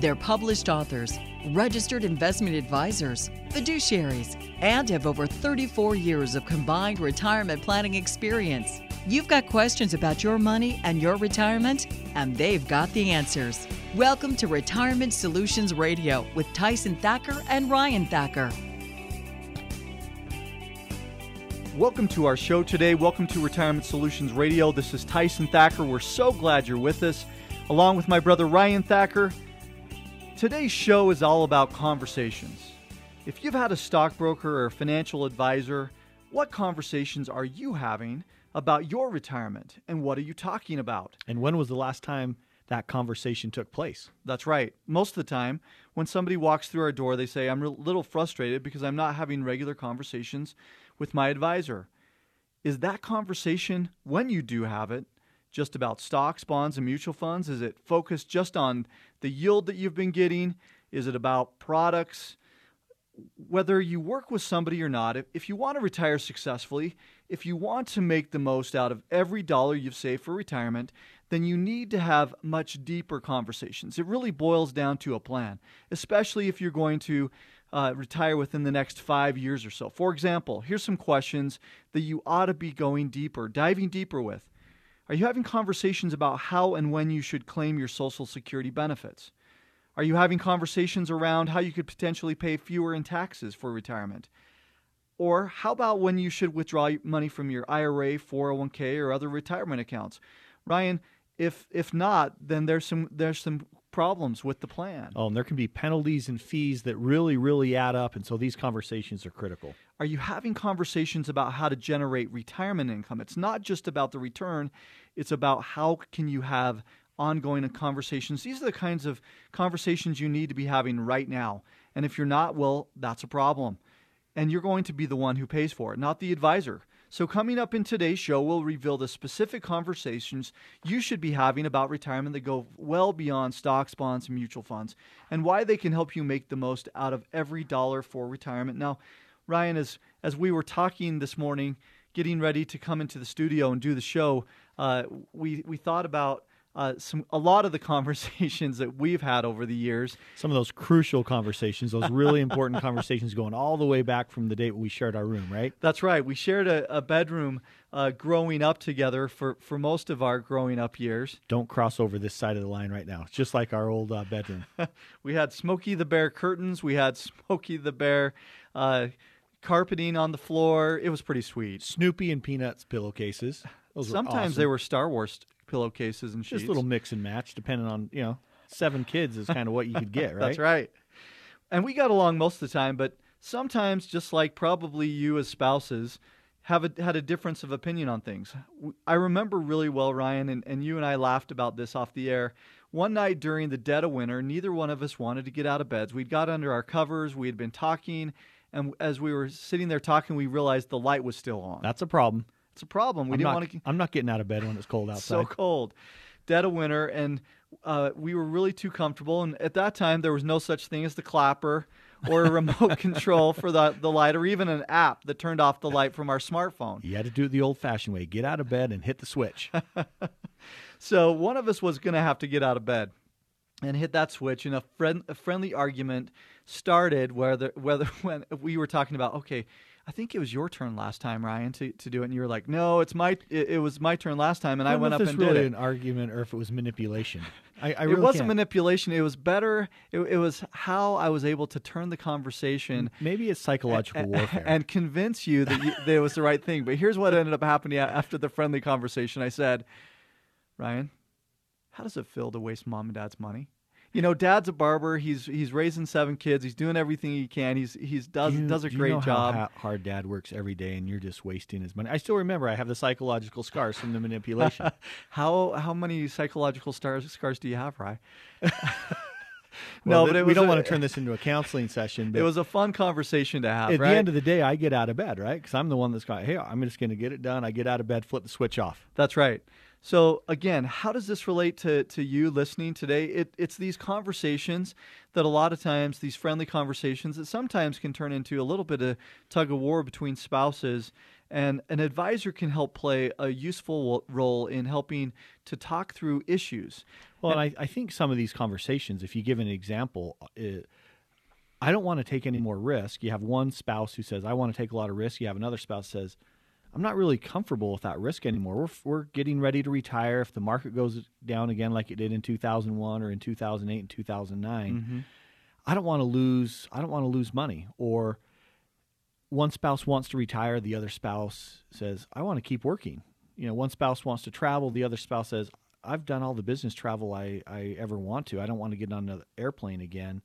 They're published authors, registered investment advisors, fiduciaries, and have over 34 years of combined retirement planning experience. You've got questions about your money and your retirement, and they've got the answers. Welcome to Retirement Solutions Radio with Tyson Thacker and Ryan Thacker. Welcome to our show today. Welcome to Retirement Solutions Radio. This is Tyson Thacker. We're so glad you're with us, along with my brother Ryan Thacker. Today's show is all about conversations. If you've had a stockbroker or a financial advisor, what conversations are you having about your retirement and what are you talking about? And when was the last time that conversation took place? That's right. Most of the time, when somebody walks through our door, they say, I'm a little frustrated because I'm not having regular conversations with my advisor. Is that conversation, when you do have it, just about stocks, bonds, and mutual funds? Is it focused just on the yield that you've been getting? Is it about products? Whether you work with somebody or not, if, you want to retire successfully, if you want to make the most out of every dollar you've saved for retirement, then you need to have much deeper conversations. It really boils down to a plan, especially if you're going to uh, retire within the next five years or so. For example, here's some questions that you ought to be going deeper, diving deeper with. Are you having conversations about how and when you should claim your Social Security benefits? Are you having conversations around how you could potentially pay fewer in taxes for retirement? Or how about when you should withdraw money from your IRA, 401k, or other retirement accounts? Ryan, if if not, then there's some there's some problems with the plan. Oh, and there can be penalties and fees that really, really add up. And so these conversations are critical. Are you having conversations about how to generate retirement income? It's not just about the return, it's about how can you have ongoing conversations. These are the kinds of conversations you need to be having right now. And if you're not, well, that's a problem. And you're going to be the one who pays for it, not the advisor. So, coming up in today's show, we'll reveal the specific conversations you should be having about retirement that go well beyond stocks, bonds, and mutual funds, and why they can help you make the most out of every dollar for retirement. Now, Ryan, as, as we were talking this morning, getting ready to come into the studio and do the show, uh, we, we thought about uh, some a lot of the conversations that we've had over the years. Some of those crucial conversations, those really important conversations, going all the way back from the date we shared our room, right? That's right. We shared a, a bedroom uh, growing up together for for most of our growing up years. Don't cross over this side of the line right now. It's just like our old uh, bedroom. we had Smokey the Bear curtains. We had Smokey the Bear uh, carpeting on the floor. It was pretty sweet. Snoopy and Peanuts pillowcases. Those Sometimes awesome. they were Star Wars pillowcases and sheets. Just a little mix and match, depending on you know seven kids is kind of what you could get, right? That's right. And we got along most of the time, but sometimes, just like probably you as spouses, have a, had a difference of opinion on things. I remember really well, Ryan, and, and you and I laughed about this off the air. One night during the dead of winter, neither one of us wanted to get out of beds. We'd got under our covers, we had been talking, and as we were sitting there talking, we realized the light was still on. That's a problem. It's a problem. We I'm didn't want to. I'm not getting out of bed when it's cold outside. so cold, dead of winter, and uh, we were really too comfortable. And at that time, there was no such thing as the clapper or a remote control for the, the light or even an app that turned off the light from our smartphone. You had to do it the old fashioned way get out of bed and hit the switch. so one of us was going to have to get out of bed and hit that switch, and a, friend, a friendly argument started whether, whether when we were talking about, okay, I think it was your turn last time, Ryan, to, to do it, and you were like, "No, it's my it, it was my turn last time," and I, I went up and really did it. an argument or if it was manipulation. I, I really it wasn't can't. manipulation. It was better. It, it, was how I was able to turn the conversation. Maybe it's psychological and, warfare and convince you that, you, that it was the right thing. But here's what ended up happening after the friendly conversation. I said, "Ryan, how does it feel to waste mom and dad's money?" you know, dad's a barber. He's he's raising seven kids. He's doing everything he can. He's he's does You- does a do you great know job. How hard dad works every day, and you're just wasting his money. I still remember. I have the psychological scars from the manipulation. How how many psychological stars, scars do you have, Rye? Well, no, but it we don't a- want to turn this into a counseling session. But It was a fun conversation to have. at right? the end of the day, I get out of bed, right? Because I'm the one that's going, hey, I'm just going to get it done. I get out of bed, flip the switch off. That's right. So again, how does this relate to, to you listening today? It, it's these conversations that a lot of times, these friendly conversations that sometimes can turn into a little bit of tug of war between spouses. And an advisor can help play a useful role in helping to talk through issues. Well, and I, I think some of these conversations, if you give an example, uh, I don't want to take any more risk. You have one spouse who says, I want to take a lot of risk. You have another spouse says, I'm not really comfortable with that risk anymore. We're, we're getting ready to retire. If the market goes down again like it did in 2001 or in 2008 and 2009, mm-hmm. I don't want to lose. I don't want to lose money. Or one spouse wants to retire, the other spouse says, I want to keep working. You know, one spouse wants to travel, the other spouse says, I've done all the business travel I, I ever want to. I don't want to get on an airplane again.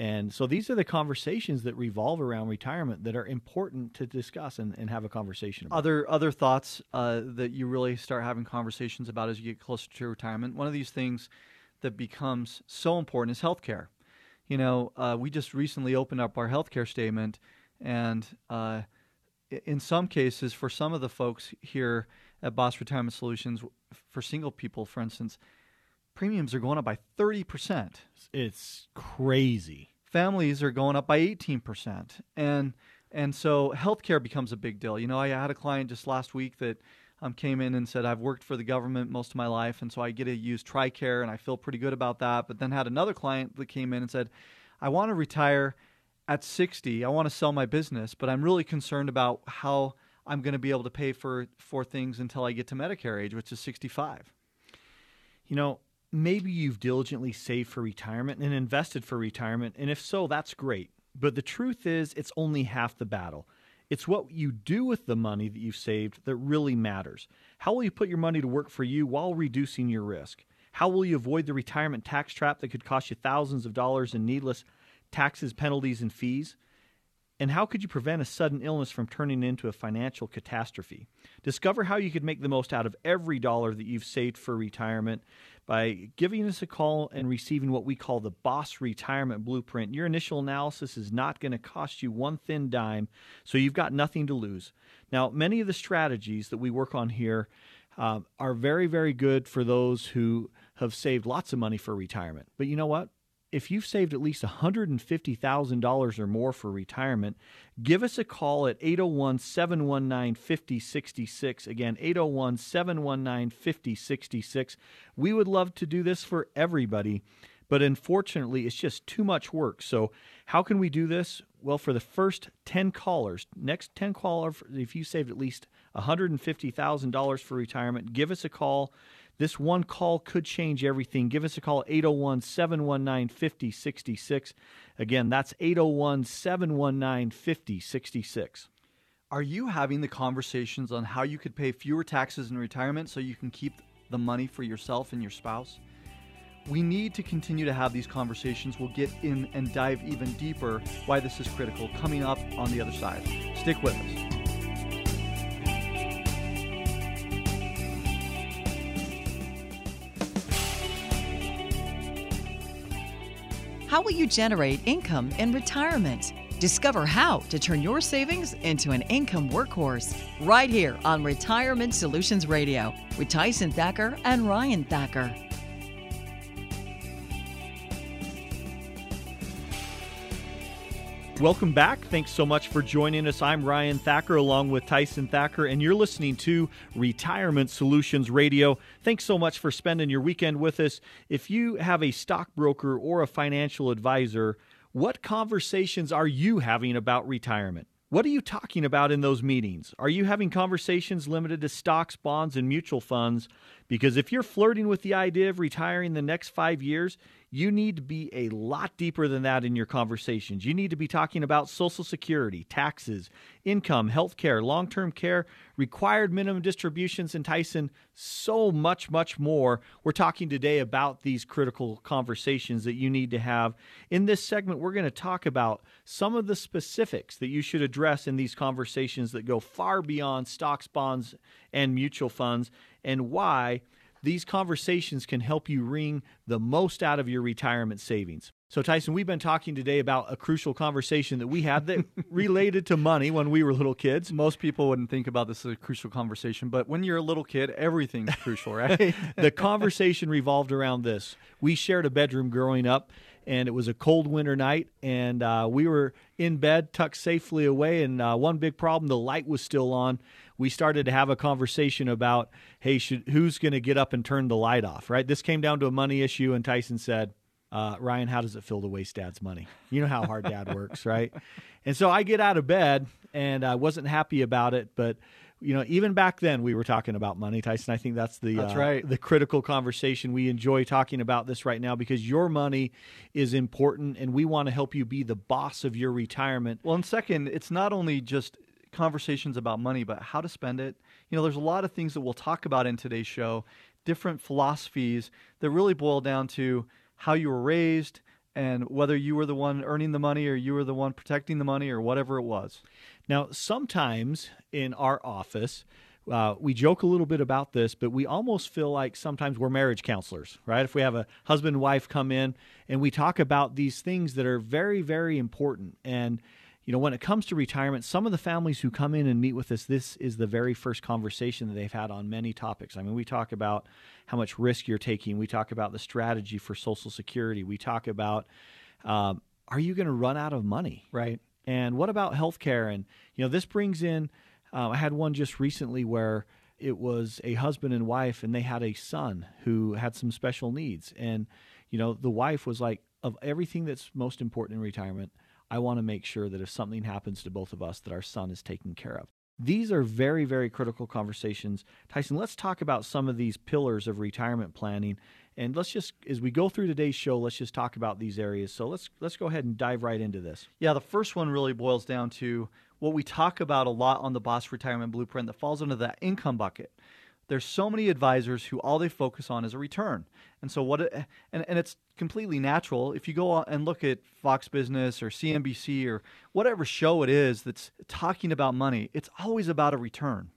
And so these are the conversations that revolve around retirement that are important to discuss and, and have a conversation about. Other other thoughts uh, that you really start having conversations about as you get closer to retirement. One of these things that becomes so important is healthcare. You know, uh, we just recently opened up our healthcare statement, and uh, in some cases, for some of the folks here at Boss Retirement Solutions, for single people, for instance, premiums are going up by thirty percent It's crazy. Families are going up by 18% and and so healthcare becomes a big deal. You know i had a client just last week that um, came in and said i've worked for the government most of my life and so i get to use tricare and i feel pretty good about that. But then had another client that came in and said i want to retire at 60 i want to sell my business but i'm really concerned about how i'm going to be able to pay for for things until i get to medicare age which is 65 You know, maybe you've diligently saved for retirement and invested for retirement, and if so, that's great. But the truth is, it's only half the battle. It's what you do with the money that you've saved that really matters. How will you put your money to work for you while reducing your risk? How will you avoid the retirement tax trap that could cost you thousands of dollars in needless taxes, penalties, and fees? And how could you prevent a sudden illness from turning into a financial catastrophe? Discover how you could make the most out of every dollar that you've saved for retirement by giving us a call and receiving what we call the Boss Retirement Blueprint. Your initial analysis is not going to cost you one thin dime, so you've got nothing to lose. Now, many of the strategies that we work on here um, are very, very good for those who have saved lots of money for retirement. But you know what? If you've saved at least $150,000 or more for retirement, give us a call at 801 719 5066. Again, 801 719 5066. We would love to do this for everybody, but unfortunately, it's just too much work. So, how can we do this? Well, for the first 10 callers, next 10 callers, if you saved at least $150,000 for retirement, give us a call. This one call could change everything. Give us a call 801 719 5066. Again, that's 801 719 5066. Are you having the conversations on how you could pay fewer taxes in retirement so you can keep the money for yourself and your spouse? We need to continue to have these conversations. We'll get in and dive even deeper why this is critical coming up on the other side. Stick with us. How will you generate income in retirement? Discover how to turn your savings into an income workhorse right here on Retirement Solutions Radio with Tyson Thacker and Ryan Thacker. Welcome back. Thanks so much for joining us. I'm Ryan Thacker along with Tyson Thacker, and you're listening to Retirement Solutions Radio. Thanks so much for spending your weekend with us. If you have a stockbroker or a financial advisor, what conversations are you having about retirement? What are you talking about in those meetings? Are you having conversations limited to stocks, bonds, and mutual funds? Because if you're flirting with the idea of retiring the next five years, you need to be a lot deeper than that in your conversations. You need to be talking about Social Security, taxes, income, health care, long term care, required minimum distributions, and Tyson, so much, much more. We're talking today about these critical conversations that you need to have. In this segment, we're going to talk about some of the specifics that you should address in these conversations that go far beyond stocks, bonds, and mutual funds, and why these conversations can help you wring the most out of your retirement savings. So, Tyson, we've been talking today about a crucial conversation that we had that related to money when we were little kids. Most people wouldn't think about this as a crucial conversation, but when you're a little kid, everything's crucial, right? the conversation revolved around this. We shared a bedroom growing up, and it was a cold winter night, and uh, we were in bed, tucked safely away. And uh, one big problem the light was still on we started to have a conversation about, hey, should, who's going to get up and turn the light off, right? This came down to a money issue, and Tyson said, uh, Ryan, how does it feel to waste dad's money? You know how hard dad works, right? And so I get out of bed, and I wasn't happy about it, but you know, even back then we were talking about money, Tyson. I think that's the that's uh, right. the critical conversation. We enjoy talking about this right now because your money is important, and we want to help you be the boss of your retirement. Well, and second, it's not only just conversations about money, but how to spend it. You know, there's a lot of things that we'll talk about in today's show, different philosophies that really boil down to how you were raised and whether you were the one earning the money or you were the one protecting the money or whatever it was. Now, sometimes in our office, uh, we joke a little bit about this, but we almost feel like sometimes we're marriage counselors, right? If we have a husband and wife come in and we talk about these things that are very, very important. And you know, when it comes to retirement, some of the families who come in and meet with us, this is the very first conversation that they've had on many topics. I mean, we talk about how much risk you're taking, we talk about the strategy for Social Security, we talk about um, are you going to run out of money? Right. And what about healthcare? And, you know, this brings in, uh, I had one just recently where it was a husband and wife, and they had a son who had some special needs. And, you know, the wife was like, of everything that's most important in retirement, I want to make sure that if something happens to both of us, that our son is taken care of. These are very, very critical conversations. Tyson, let's talk about some of these pillars of retirement planning. And let's just, as we go through today's show, let's just talk about these areas. So let's let's go ahead and dive right into this. Yeah, the first one really boils down to what we talk about a lot on the Boss Retirement Blueprint that falls under that income bucket there's so many advisors who all they focus on is a return. And so what and, and it's completely natural if you go and look at Fox Business or CNBC or whatever show it is that's talking about money, it's always about a return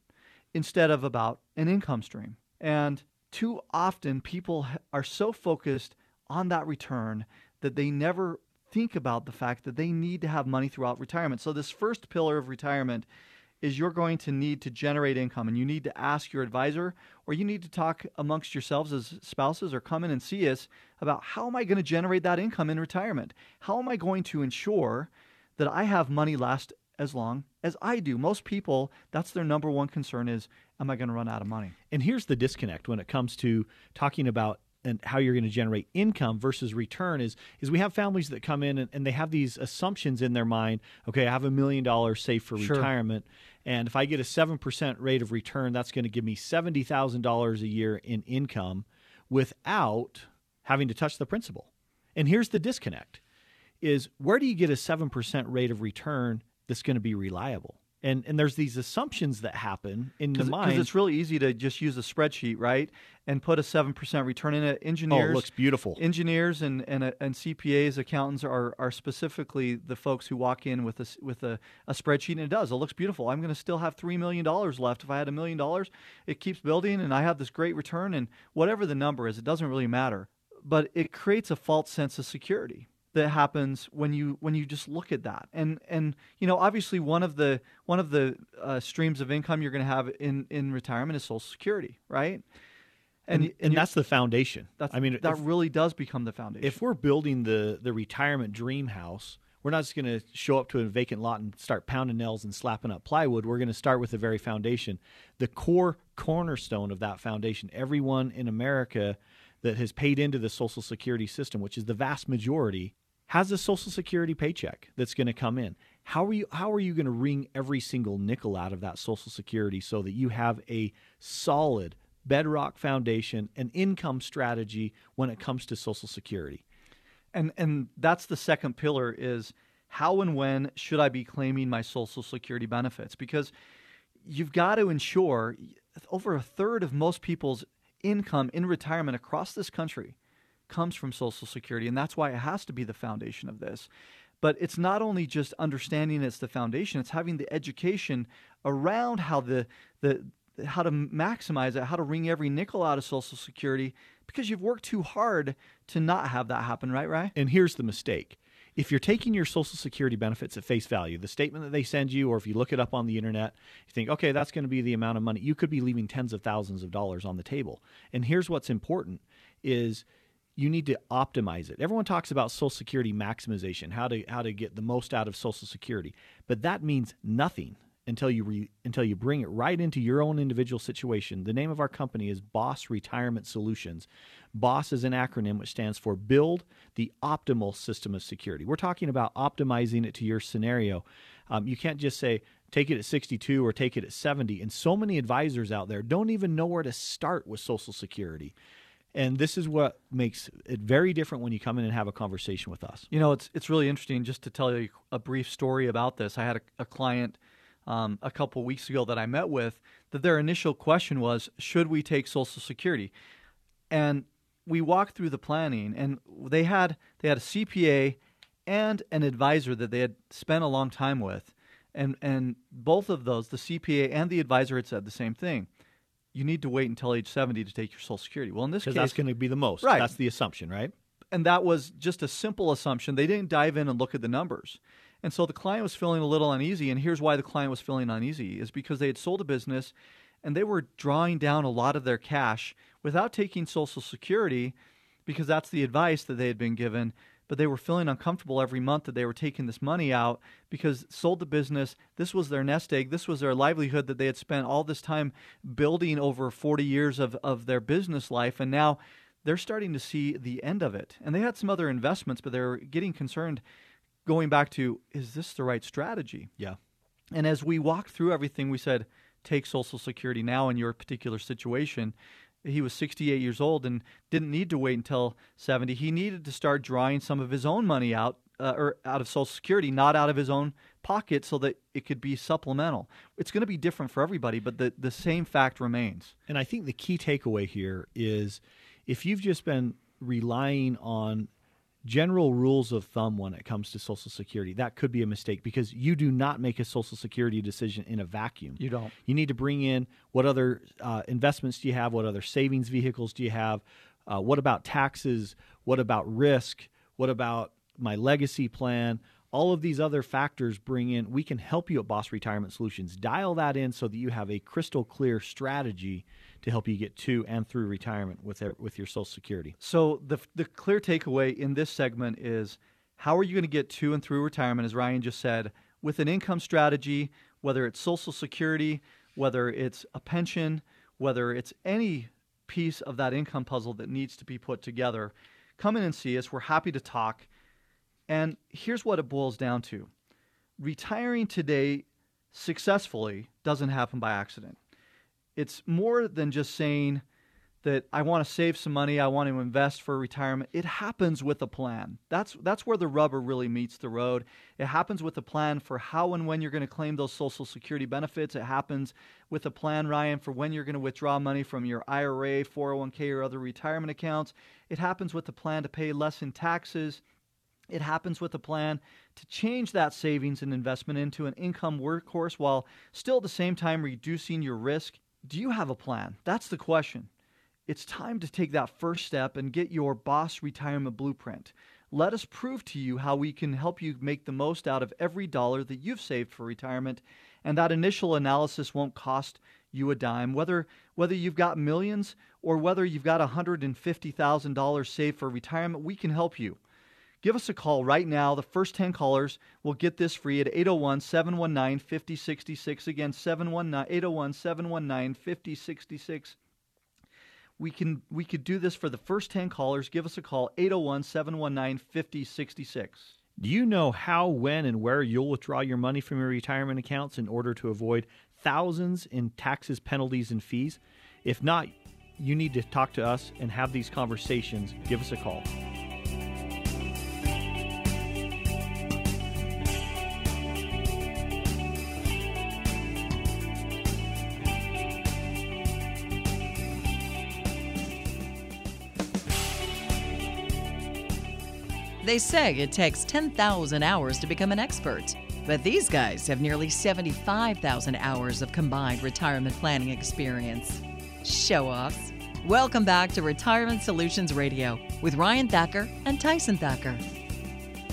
instead of about an income stream. And too often people are so focused on that return that they never think about the fact that they need to have money throughout retirement. So this first pillar of retirement is you're going to need to generate income and you need to ask your advisor or you need to talk amongst yourselves as spouses or come in and see us about how am I going to generate that income in retirement? How am I going to ensure that I have money last as long as I do? Most people, that's their number one concern is am I going to run out of money? And here's the disconnect when it comes to talking about and how you're going to generate income versus return is is we have families that come in and, and, they have these assumptions in their mind okay i have a million dollars saved for sure. retirement and if I get a 7% rate of return, that's going to give me $70,000 a year in income without having to touch the principal. And here's the disconnect is where do you get a 7% rate of return that's going to be reliable? And and there's these assumptions that happen in the mind. because it's really easy to just use a spreadsheet right and put a 7% return in it. Engineers oh, it looks beautiful. engineers and and, uh, and cpas accountants are are specifically the folks who walk in with a with a, a spreadsheet and it does. It looks beautiful. I'm going to still have $3 million left. If i had a million dollars it keeps building and i have this great return and whatever the number is it doesn't really matter. But it creates a false sense of security that happens when you when you just look at that. And and you know obviously one of the one of the uh, streams of income you're going to have in in retirement is social security right? And and, and that's the foundation. That's, i mean that if, really does become the foundation. if we're building the the retirement dream house we're not just going to show up to a vacant lot and start pounding nails and slapping up plywood. We're going to start with the very foundation. The core cornerstone of that foundation everyone in america that has paid into the social security system which is the vast majority has a social security paycheck that's going to come in how are you how are you going to wring every single nickel out of that social security so that you have a solid bedrock foundation, and income strategy when it comes to Social Security. And and that's the second pillar is how and when should I be claiming my Social Security benefits? Because you've got to ensure over a third of most people's income in retirement across this country comes from Social Security, and that's why it has to be the foundation of this. But it's not only just understanding it's the foundation; it's having the education around how the the how to maximize it, how to wring every nickel out of Social Security, because you've worked too hard to not have that happen, right, Right. And here's the mistake. If you're taking your Social Security benefits at face value, the statement that they send you, or if you look it up on the internet, you think, okay, that's going to be the amount of money. You could be leaving tens of thousands of dollars on the table. And here's what's important is you need to optimize it. Everyone talks about Social Security maximization, how to how to get the most out of Social Security, but that means nothing until you re, until you bring it right into your own individual situation. The name of our company is Boss Retirement Solutions. BOSS is an acronym which stands for Build the Optimal System of Security. We're talking about optimizing it to your scenario. Um, you can't just say take it at 62 or take it at 70. And so many advisors out there don't even know where to start with Social Security. And this is what makes it very different when you come in and have a conversation with us. You know, it's it's really interesting. Just to tell you a brief story about this, I had a, a client um, a couple weeks ago that I met with that their initial question was, should we take Social Security? And we walked through the planning, and they had they had a CPA and an advisor that they had spent a long time with, and and both of those, the CPA and the advisor, had said the same thing. You need to wait until age seventy to take your Social Security. Well, in this case, that's going to be the most. Right. That's the assumption, right? And that was just a simple assumption. They didn't dive in and look at the numbers. And so the client was feeling a little uneasy. And here's why the client was feeling uneasy is because they had sold a business and they were drawing down a lot of their cash without taking Social Security because that's the advice that they had been given. But they were feeling uncomfortable every month that they were taking this money out because sold the business. This was their nest egg. This was their livelihood that they had spent all this time building over 40 years of, of their business life. And now they're starting to see the end of it. And they had some other investments, but they're getting concerned going back to is this the right strategy? Yeah. And as we walked through everything, we said, take Social Security now in your particular situation. He was 68 years old and didn't need to wait until 70. He needed to start drawing some of his own money out, uh, or out of Social Security, not out of his own pocket, so that it could be supplemental. It's going to be different for everybody, but the, the same fact remains. And I think the key takeaway here is if you've just been relying on general rules of thumb when it comes to Social Security. That could be a mistake because you do not make a Social Security decision in a vacuum. You don't. You need to bring in what other uh, investments do you have? What other savings vehicles do you have? Uh, what about taxes? What about risk? What about my legacy plan? all of these other factors bring in we can help you at boss retirement solutions dial that in so that you have a crystal clear strategy to help you get to and through retirement with with your social security. So the the clear takeaway in this segment is how are you going to get to and through retirement? As ryan just said with an income strategy whether it's social security whether it's a pension whether it's any piece of that income puzzle that needs to be put together come in and see us. We're happy to talk. And here's what it boils down to. Retiring today successfully doesn't happen by accident. It's more than just saying that I want to save some money, I want to invest for retirement. It happens with a plan. That's that's where the rubber really meets the road. It happens with a plan for how and when you're going to claim those social security benefits. It happens with a plan, Ryan, for when you're going to withdraw money from your IRA, 401k or other retirement accounts. It happens with a plan to pay less in taxes. It happens with a plan to change that savings and investment into an income workhorse while still at the same time reducing your risk. Do you have a plan? That's the question. It's time to take that first step and get your boss retirement blueprint. Let us prove to you how we can help you make the most out of every dollar that you've saved for retirement. And that initial analysis won't cost you a dime. Whether whether you've got millions or whether you've got $150,000 saved for retirement, we can help you. Give us a call right now. The first 10 callers will get this free at 801 719 5066. Again, 801 719 5066. We can we could do this for the first 10 callers. Give us a call 801 719 5066. Do you know how, when, and where you'll withdraw your money from your retirement accounts in order to avoid thousands in taxes, penalties, and fees? If not, you need to talk to us and have these conversations, give us a call. They say it takes 10,000 hours to become an expert. But these guys have nearly 75,000 hours of combined retirement planning experience. Show offs. Welcome back to Retirement Solutions Radio with Ryan Thacker and Tyson Thacker.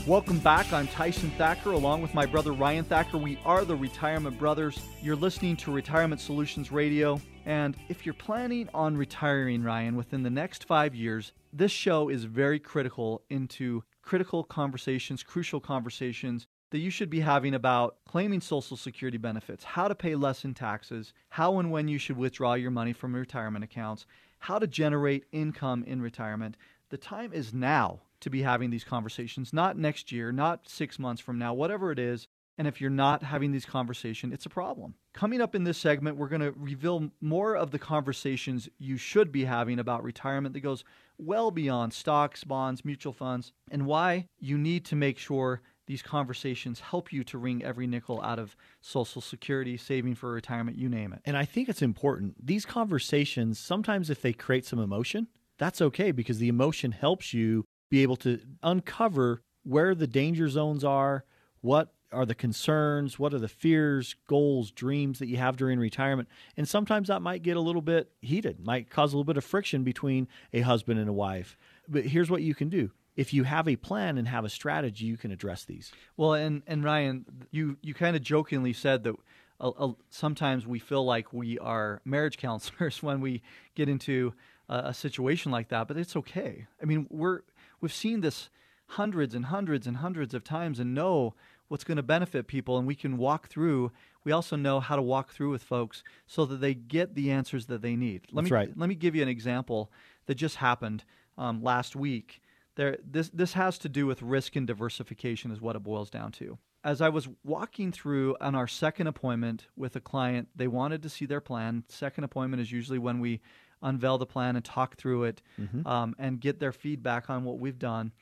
Welcome back. I'm Tyson Thacker along with my brother Ryan Thacker. We are the Retirement Brothers. You're listening to Retirement Solutions Radio. And if you're planning on retiring, Ryan, within the next five years, this show is very critical into critical conversations, crucial conversations that you should be having about claiming Social Security benefits, how to pay less in taxes, how and when you should withdraw your money from retirement accounts, how to generate income in retirement. The time is now to be having these conversations, not next year, not six months from now, whatever it is. And if you're not having these conversations, it's a problem. Coming up in this segment, we're going to reveal more of the conversations you should be having about retirement that goes well beyond stocks, bonds, mutual funds, and why you need to make sure these conversations help you to wring every nickel out of Social Security, saving for retirement, you name it. And I think it's important. These conversations, sometimes if they create some emotion, that's okay because the emotion helps you be able to uncover where the danger zones are, what are the concerns, what are the fears, goals, dreams that you have during retirement. And sometimes that might get a little bit heated, might cause a little bit of friction between a husband and a wife. But here's what you can do. If you have a plan and have a strategy, you can address these. Well, and, and Ryan, you, you kind of jokingly said that uh, uh, sometimes we feel like we are marriage counselors when we get into a, a situation like that, but it's okay. I mean, we're we've seen this hundreds and hundreds and hundreds of times and know what's going to benefit people and we can walk through we also know how to walk through with folks so that they get the answers that they need. Let That's me right. let me give you an example that just happened um, last week. There this this has to do with risk and diversification is what it boils down to. As i was walking through on our second appointment with a client they wanted to see their plan. Second appointment is usually when we unveil the plan and talk through it Mhm. um, and get their feedback on what we've done.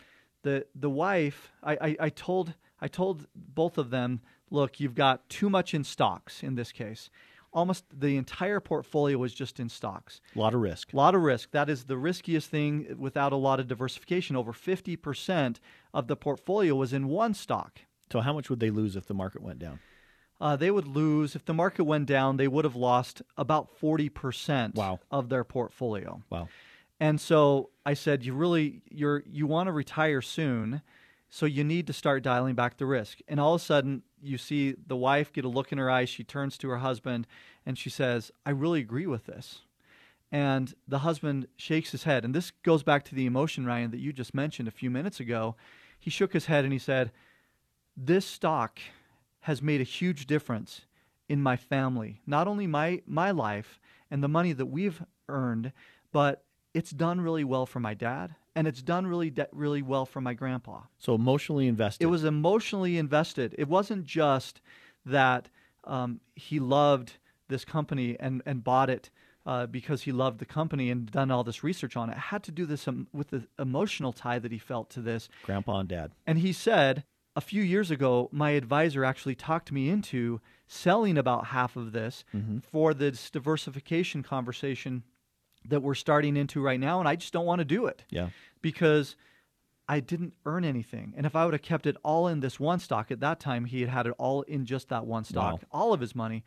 The the wife I, I, I told I told both of them, look, you've got too much in stocks in this case. Almost the entire portfolio was just in stocks. A lot of risk. A lot of risk. That is the riskiest thing without a lot of diversification. Over 50% of the portfolio was in one stock. So, how much would they lose if the market went down? Uh, they would lose, if the market went down, they would have lost about 40% Wow. of their portfolio. Wow. And so I said, you really, you're, you want to retire soon, so you need to start dialing back the risk. And all of a sudden, you see the wife get a look in her eyes. She turns to her husband and she says, I really agree with this. And the husband shakes his head. And this goes back to the emotion, Ryan, that you just mentioned a few minutes ago. He shook his head and he said, This stock has made a huge difference in my family, not only my, my life and the money that we've earned, but it's done really well for my dad and it's done really de- really well for my grandpa. So, emotionally invested. It was emotionally invested. It wasn't just that um, he loved this company and, and bought it uh, because he loved the company and done all this research on it. It had to do this um, with the emotional tie that he felt to this. grandpa and dad. And he said, a few years ago, my advisor actually talked me into selling about half of this Mhm. for this diversification conversation that we're starting into right now. And I just don't want to do it Yeah. because I didn't earn anything. And if I would have kept it all in this one stock at that time, he had had it all in just that one stock, Wow. all of his money.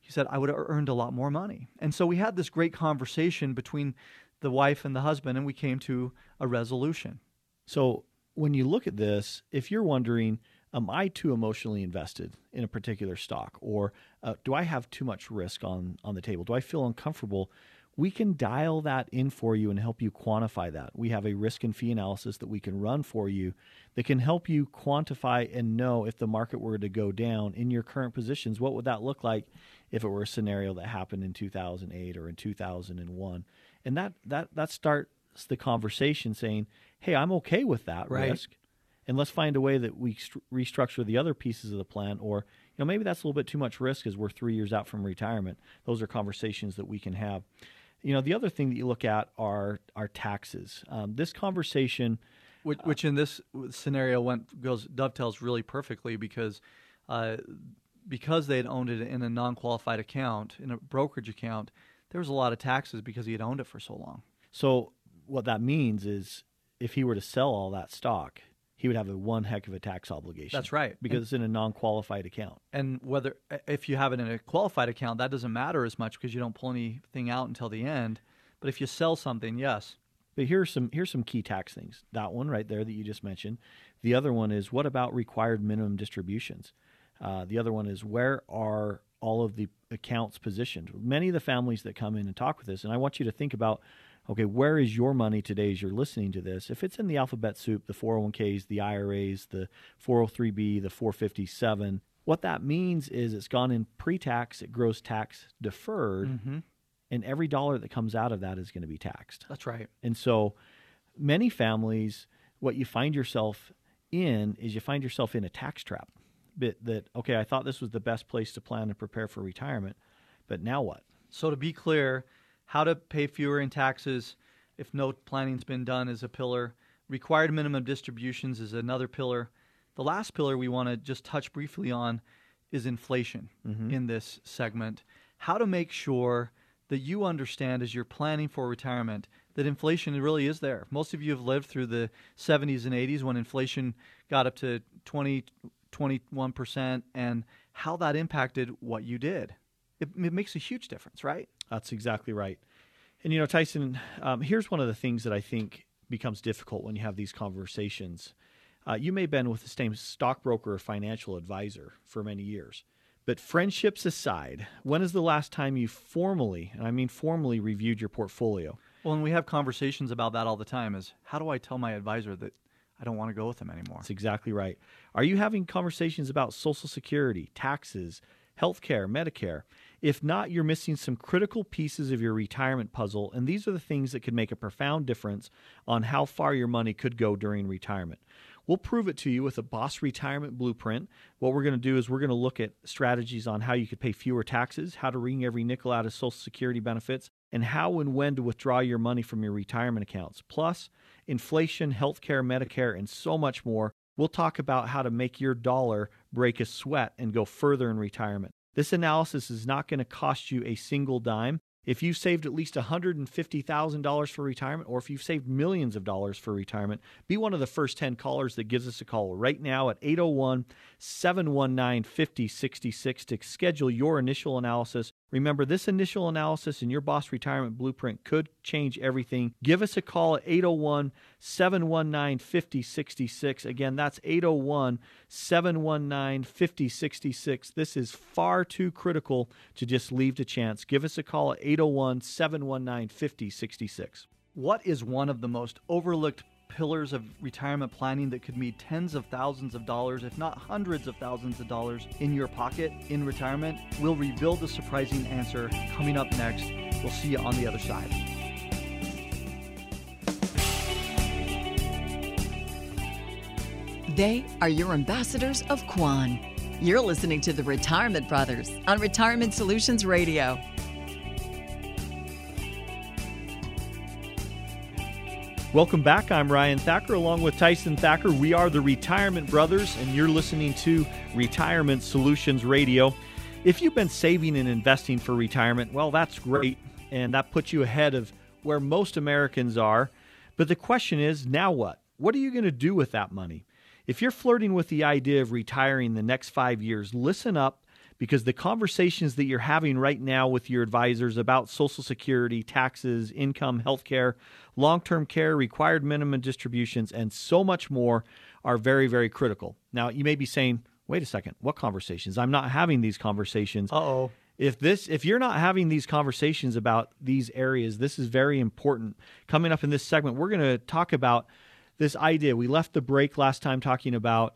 He said, I would have earned a lot more money. And so we had this great conversation between the wife and the husband, and we came to a resolution. So when you look at this, if you're wondering, am I too emotionally invested in a particular stock, or uh, do I have too much risk on on the table? Do I feel uncomfortable? We can dial that in for you and help you quantify that. We have a risk and fee analysis that we can run for you that can help you quantify and know if the market were to go down in your current positions, what would that look like if it were a scenario that happened in 2008 or in 2001? And that that that starts the conversation saying, "Hey, I'm okay with that Right. risk." And let's find a way that we stru- restructure the other pieces of the plan or you know maybe that's a little bit too much risk as we're 3 years out from retirement. Those are conversations that we can have. You know, the other thing that you look at are are taxes. Um, this conversation, which, which in this scenario went goes dovetails really perfectly because uh, because they had owned it in a non-qualified account in a brokerage account, there was a lot of taxes because he had owned it for so long. So what that means is if he were to sell all that stock, he would have a one heck of a tax obligation. That's right. Because and, it's in a non-qualified account. And whether if you have it in a qualified account, that doesn't matter as much because you don't pull anything out until the end. But if you sell something, yes. But here's some here's some key tax things. That one right there that you just mentioned. The other one is what about required minimum distributions? Uh, the other one is where are all of the accounts positioned? Many of the families that come in and talk with us, and I want you to think about okay, where is your money today as you're listening to this? If it's in the alphabet soup, the 401ks, the IRAs, the 403b, the 457, what that means is it's gone in pre tax, it grows tax deferred, mm-hmm. and every dollar that comes out of that is going to be taxed. That's right. And so many families, what you find yourself in is you find yourself in a tax trap. Bit that, okay, I thought this was the best place to plan and prepare for retirement, but now what? So to be clear, how to pay fewer in taxes if no planning's been done is a pillar. Required minimum distributions is another pillar. The last pillar we want to just touch briefly on is inflation mm-hmm. in this segment. How to make sure that you understand as you're planning for retirement that inflation really is there. Most of you have lived through the 70s and 80s when inflation got up to 20, 21%, and how that impacted what you did. It, it makes a huge difference, right? That's exactly right. And you know, Tyson, um, here's one of the things that I think becomes difficult when you have these conversations. Uh, you may have been with the same stockbroker or financial advisor for many years. But friendships aside, when is the last time you formally, and I mean formally, reviewed your portfolio? Well, and we have conversations about that all the time is how do I tell my advisor that I don't want to go with them anymore? That's exactly right. Are you having conversations about Social Security, taxes, healthcare, Medicare? If not, you're missing some critical pieces of your retirement puzzle, and these are the things that could make a profound difference on how far your money could go during retirement. We'll prove it to you with a Boss Retirement Blueprint. What we're going to do is we're going to look at strategies on how you could pay fewer taxes, how to wring every nickel out of Social Security benefits, and how and when to withdraw your money from your retirement accounts. Plus, inflation, healthcare, Medicare, and so much more. We'll talk about how to make your dollar break a sweat and go further in retirement. This analysis is not going to cost you a single dime. If you've saved at least $150,000 for retirement, or if you've saved millions of dollars for retirement, be one of the first 10 callers that gives us a call right now at 801 719 5066 to schedule your initial analysis. Remember, this initial analysis in your Boss Retirement Blueprint could change everything. Give us a call at 801 719 5066. Again, that's 801 719 5066. This is far too critical to just leave to chance. Give us a call at 801 719 5066. What is one of the most overlooked pillars of retirement planning that could mean tens of thousands of dollars, if not hundreds of thousands of dollars in your pocket in retirement? We'll reveal the surprising answer coming up next. We'll see you on the other side. They are your ambassadors of Quan. You're listening to the Retirement Brothers on Retirement Solutions Radio. Welcome back. I'm Ryan Thacker along with Tyson Thacker. We are the Retirement Brothers, and you're listening to Retirement Solutions Radio. If you've been saving and investing for retirement, well, that's great, and that puts you ahead of where most Americans are. But the question is now what? What are you going to do with that money? If you're flirting with the idea of retiring the next five years, listen up because the conversations that you're having right now with your advisors about Social Security, taxes, income, healthcare, long term care, required minimum distributions, and so much more are very, very critical. Now, you may be saying, wait a second, what conversations? I'm not having these conversations. Uh oh. If this if you're not having these conversations about these areas, this is very important. Coming up in this segment, we're going to talk about this idea. We left the break last time talking about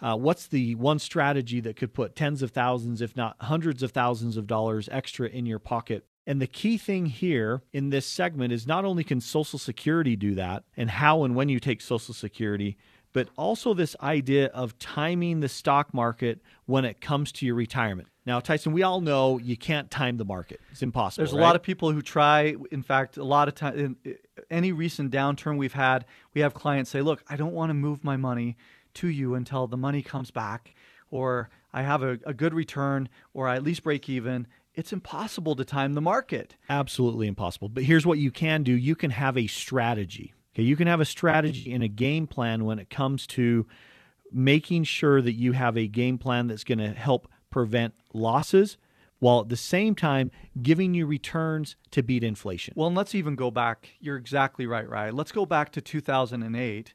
uh, what's the one strategy that could put tens of thousands, if not hundreds of thousands of dollars extra in your pocket? And the key thing here in this segment is not only can Social Security do that and how and when you take Social Security, but also this idea of timing the stock market when it comes to your retirement. Now, Tyson, we all know you can't time the market. It's impossible. There's a right? lot of people who try. In fact, a lot of time, in any recent downturn we've had, we have clients say, "Look, I don't want to move my money to you until the money comes back, or I have a, a good return, or I at least break even." It's impossible to time the market. Absolutely impossible. But here's what you can do: you can have a strategy. Okay, you can have a strategy and a game plan when it comes to making sure that you have a game plan that's going to help prevent losses while at the same time giving you returns to beat inflation. Well, and let's even go back. You're exactly right, right? Let's go back to 2008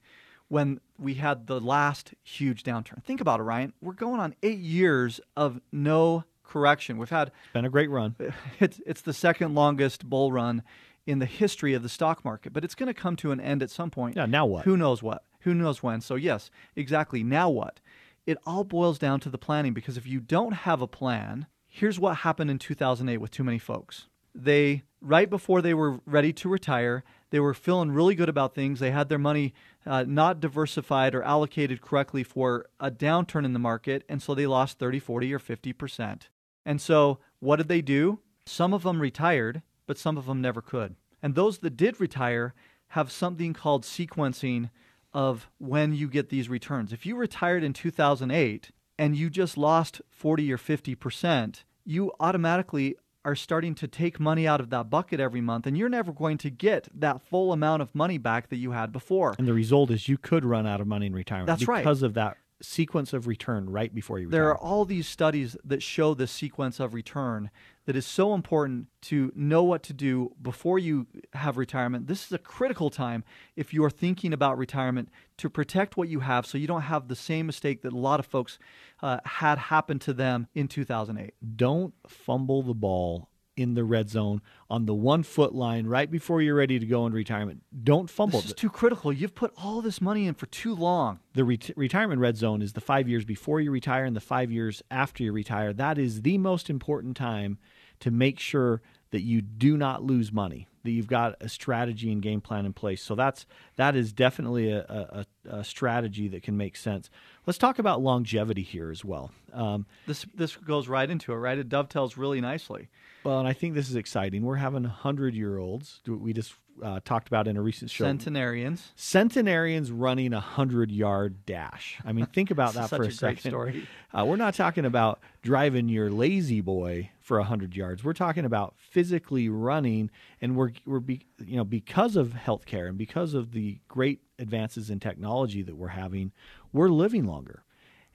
when we had the last huge downturn. Think about it, Ryan. We're going on eight years of no correction. We've had it's been a great run. It's it's the second longest bull run in the history of the stock market, but it's going to come to an end at some point. Yeah, now what? Who knows what? Who knows when? So yes, exactly. Now what? It all boils down to the planning because if you don't have a plan, here's what happened in 2008 with too many folks. They right before they were ready to retire, they were feeling really good about things. They had their money uh, not diversified or allocated correctly for a downturn in the market, and so they lost 30, 40, or 50 percent. And so, what did they do? Some of them retired, but some of them never could. And those that did retire have something called sequencing of when you get these returns. If you retired in 2008 and you just lost 40 or 50%, you automatically are starting to take money out of that bucket every month and you're never going to get that full amount of money back that you had before. And the result is you could run out of money in retirement That's right. because of that sequence of return right before you retire. There are all these studies that show this sequence of return that is so important to know what to do before you have retirement. This is a critical time if you are thinking about retirement to protect what you have so you don't have the same mistake that a lot of folks uh, had happen to them in 2008. Don't fumble the ball in the red zone on the one foot line right before you're ready to go in retirement. Don't fumble. This is too critical. You've put all this money in for too long. The ret- retirement red zone is the five years before you retire and the five years after you retire. That is the most important time to make sure that you do not lose money. That you've got a strategy and game plan in place. So that's that is definitely a, a, a strategy that can make sense. Let's talk about longevity here as well. Um, this this goes right into it, right? It dovetails really nicely. Well, and I think this is exciting. We're having hundred year olds. We just uh, talked about in a recent show. Centenarians. Centenarians running a hundred yard dash. I mean, think about that for a, a second. Great story. Uh, we're not talking about driving your La-Z-Boy for a hundred yards. We're talking about physically running, and we're we're be, you know because of healthcare and because of the great advances in technology that we're having, we're living longer.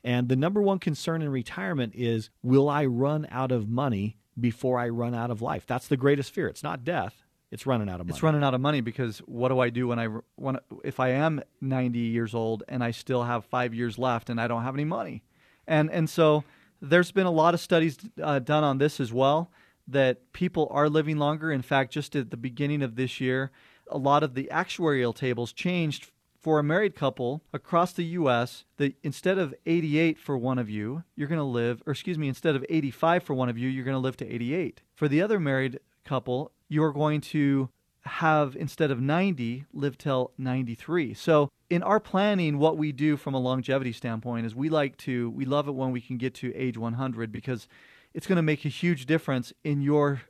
And the number one concern in retirement is will I run out of money before I run out of life? That's the greatest fear. It's not death. It's running out of money. It's running out of money because what do I do when I when if I am 90 years old and I still have 5 years left and I don't have any money? And and so there's been a lot of studies uh, done on this as well that people are living longer. In fact, just at the beginning of this year, a lot of the actuarial tables changed for a married couple across the U.S. That instead of 88 for one of you, you're going to live, or excuse me, instead of 85 for one of you, you're going to live to 88. For the other married couple, you're going to have instead of 90 live till 93 so in our planning what we do from a longevity standpoint is we like to we love it when we can get to age 100 because it's going to make a huge difference in your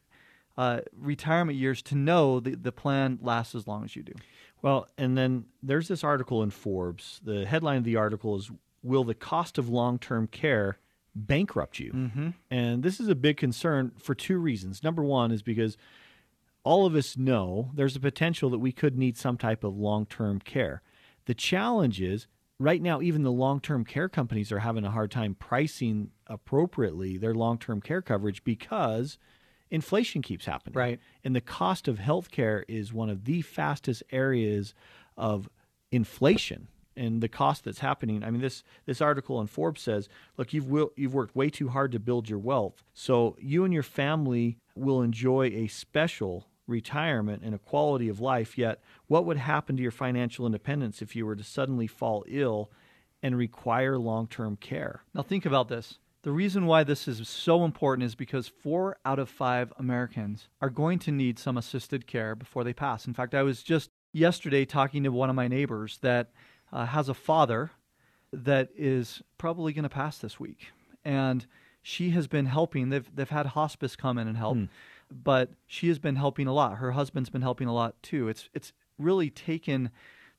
uh, retirement years to know that the plan lasts as long as you do. Well and then there's this article in forbes. The headline of the article is will the cost of long-term care bankrupt you? Mm-hmm. and this is a big concern for two reasons. Number one is because all of us know there's a potential that we could need some type of long term care. The challenge is right now, even the long term care companies are having a hard time pricing appropriately their long term care coverage because inflation keeps happening. Right. And the cost of health care is one of the fastest areas of inflation and the cost that's happening. I mean, this this article in Forbes says, look, you've will, you've worked way too hard to build your wealth, so you and your family will enjoy a special retirement and a quality of life. Yet, what would happen to your financial independence if you were to suddenly fall ill and require long term care? Now, think about this. The reason why this is so important is because four out of five Americans are going to need some assisted care before they pass. In fact, I was just yesterday talking to one of my neighbors that uh, has a father that is probably going to pass this week, and she has been helping. They've they've had hospice come in and help, but she has been helping a lot. Her husband's been helping a lot too. It's it's really taken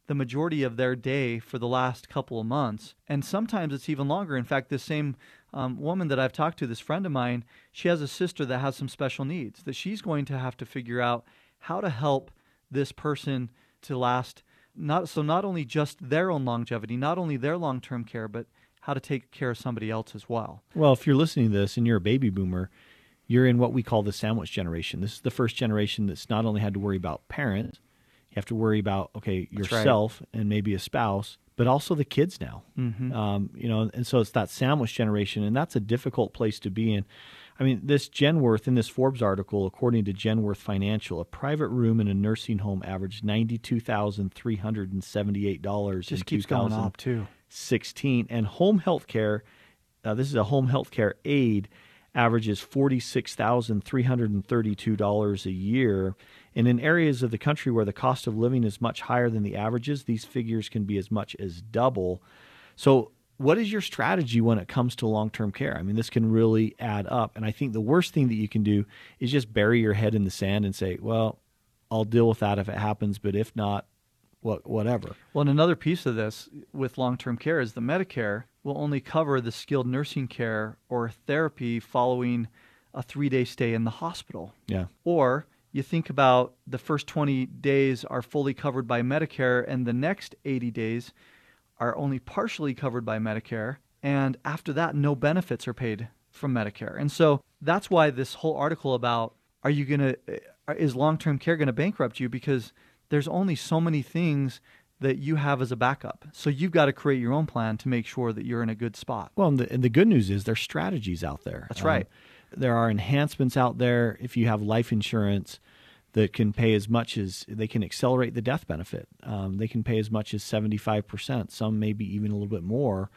the majority of their day for the last couple of months, and sometimes it's even longer. In fact, this same um, woman that I've talked to, this friend of mine, she has a sister that has some special needs that she's going to have to figure out how to help this person to last not so not only just their own longevity, not only their long-term care, but how to take care of somebody else as well. Well, if you're listening to this and you're a baby boomer, you're in what we call the sandwich generation. This is the first generation that's not only had to worry about parents, you have to worry about okay That's right. yourself and maybe a spouse, but also the kids now. Mm-hmm. Um, you know, and so it's that sandwich generation, and that's a difficult place to be in. I mean, this Genworth in this Forbes article, according to Genworth Financial, a private room in a nursing home averaged ninety-two thousand three hundred and seventy-eight dollars. Just keeps going up too. 16 and home health care uh, this is a home health care aid averages $46,332 a year. And in areas of the country where the cost of living is much higher than the averages these figures can be as much as double. So what is your strategy when it comes to long-term care? I mean this can really add up. And i think the worst thing that you can do is just bury your head in the sand and say well i'll deal with that if it happens but if not what whatever. Well, and another piece of this with long term care is the Medicare will only cover the skilled nursing care or therapy following a three day stay in the hospital. yeah Or you think about the first 20 days are fully covered by Medicare, and the next 80 days are only partially covered by Medicare. And after that, no benefits are paid from Medicare. And so that's why this whole article about are you going to, is long term care going to bankrupt you? Because there's only so many things that you have as a backup. So you've got to create your own plan to make sure that you're in a good spot. Well, and the, and the good news is there's strategies out there. That's right. there are enhancements out there if you have life insurance that can pay as much as they can accelerate the death benefit. Um, they can pay as much as 75%, some maybe even a little bit more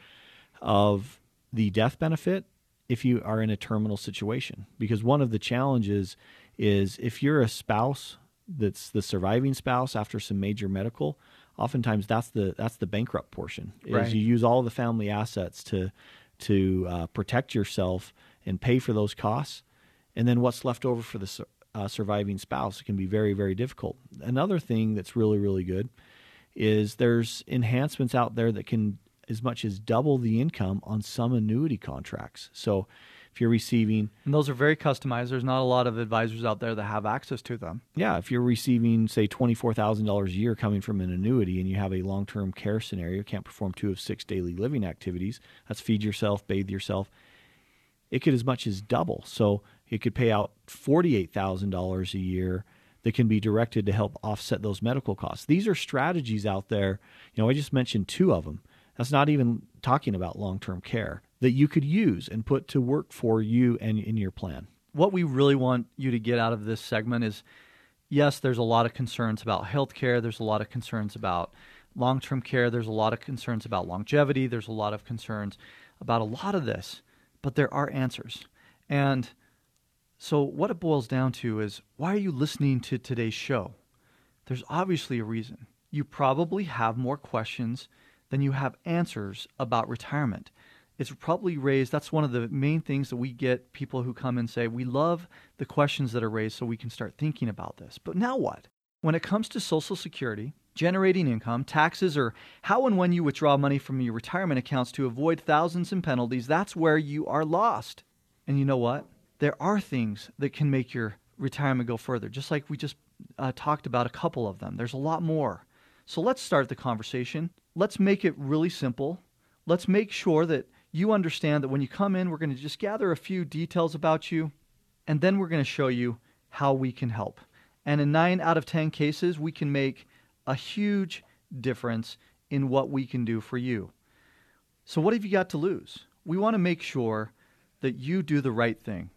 of the death benefit if you are in a terminal situation. Because one of the challenges is if you're a spouse that's the surviving spouse after some major medical, oftentimes that's the that's the bankrupt portion. Is Right. you use all the family assets to to uh, protect yourself and pay for those costs, and then what's left over for the uh, surviving spouse can be very very difficult. Another thing that's really really good is there's enhancements out there that can as much as double the income on some annuity contracts. So if you're receiving And those are very customized. There's not a lot of advisors out there that have access to them. yeah, if you're receiving say twenty four thousand dollars a year coming from an annuity, and you have a long term care scenario, can't perform two of six daily living activities. That's feed yourself, bathe yourself. It could as much as double. So it could pay out forty eight thousand dollars a year that can be directed to help offset those medical costs. These are strategies out there. You know, I just mentioned two of them. That's not even talking about long term care that you could use and put to work for you and in your plan. what we really want you to get out of this segment is yes, there's a lot of concerns about healthcare. There's a lot of concerns about long term care. There's a lot of concerns about longevity. There's a lot of concerns about a lot of this, but there are answers. And so, what it boils down to is why are you listening to today's show? There's obviously a reason. You probably have more questions than you have answers about retirement. It's probably raised, that's one of the main things that we get people who come and say, We love the questions that are raised so we can start thinking about this. But now what? When it comes to Social Security, generating income, taxes, or how and when you withdraw money from your retirement accounts to avoid thousands in penalties, that's where you are lost. And you know what? There are things that can make your retirement go further, just like we just uh, talked about a couple of them. There's a lot more. So let's start the conversation. Let's make it really simple. Let's make sure that you understand that when you come in, we're going to just gather a few details about you, and then we're going to show you how we can help. And in nine out of 10 cases, we can make a huge difference in what we can do for you. So, what have you got to lose? We want to make sure that you do the right thing.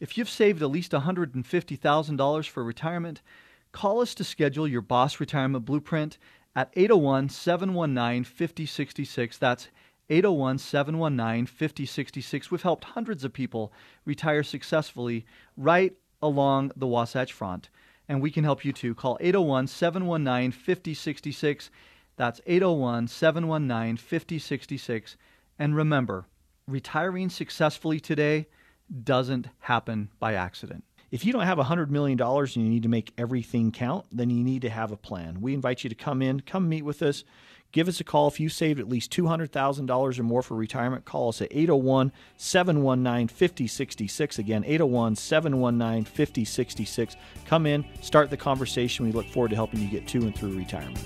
If you've saved at least $150,000 for retirement, call us to schedule your Boss Retirement Blueprint at 801 719 5066. That's 801 719 5066. We've helped hundreds of people retire successfully right along the Wasatch Front, and we can help you too. Call 801 719 5066. That's 801 719 5066. And remember, retiring successfully today doesn't happen by accident. If you don't have $100 million and you need to make everything count, then you need to have a plan. We invite you to come in, come meet with us. Give us a call if you saved at least $200,000 or more for retirement. Call us at 801 719 5066. Again, 801 719 5066. Come in, start the conversation. We look forward to helping you get to and through retirement.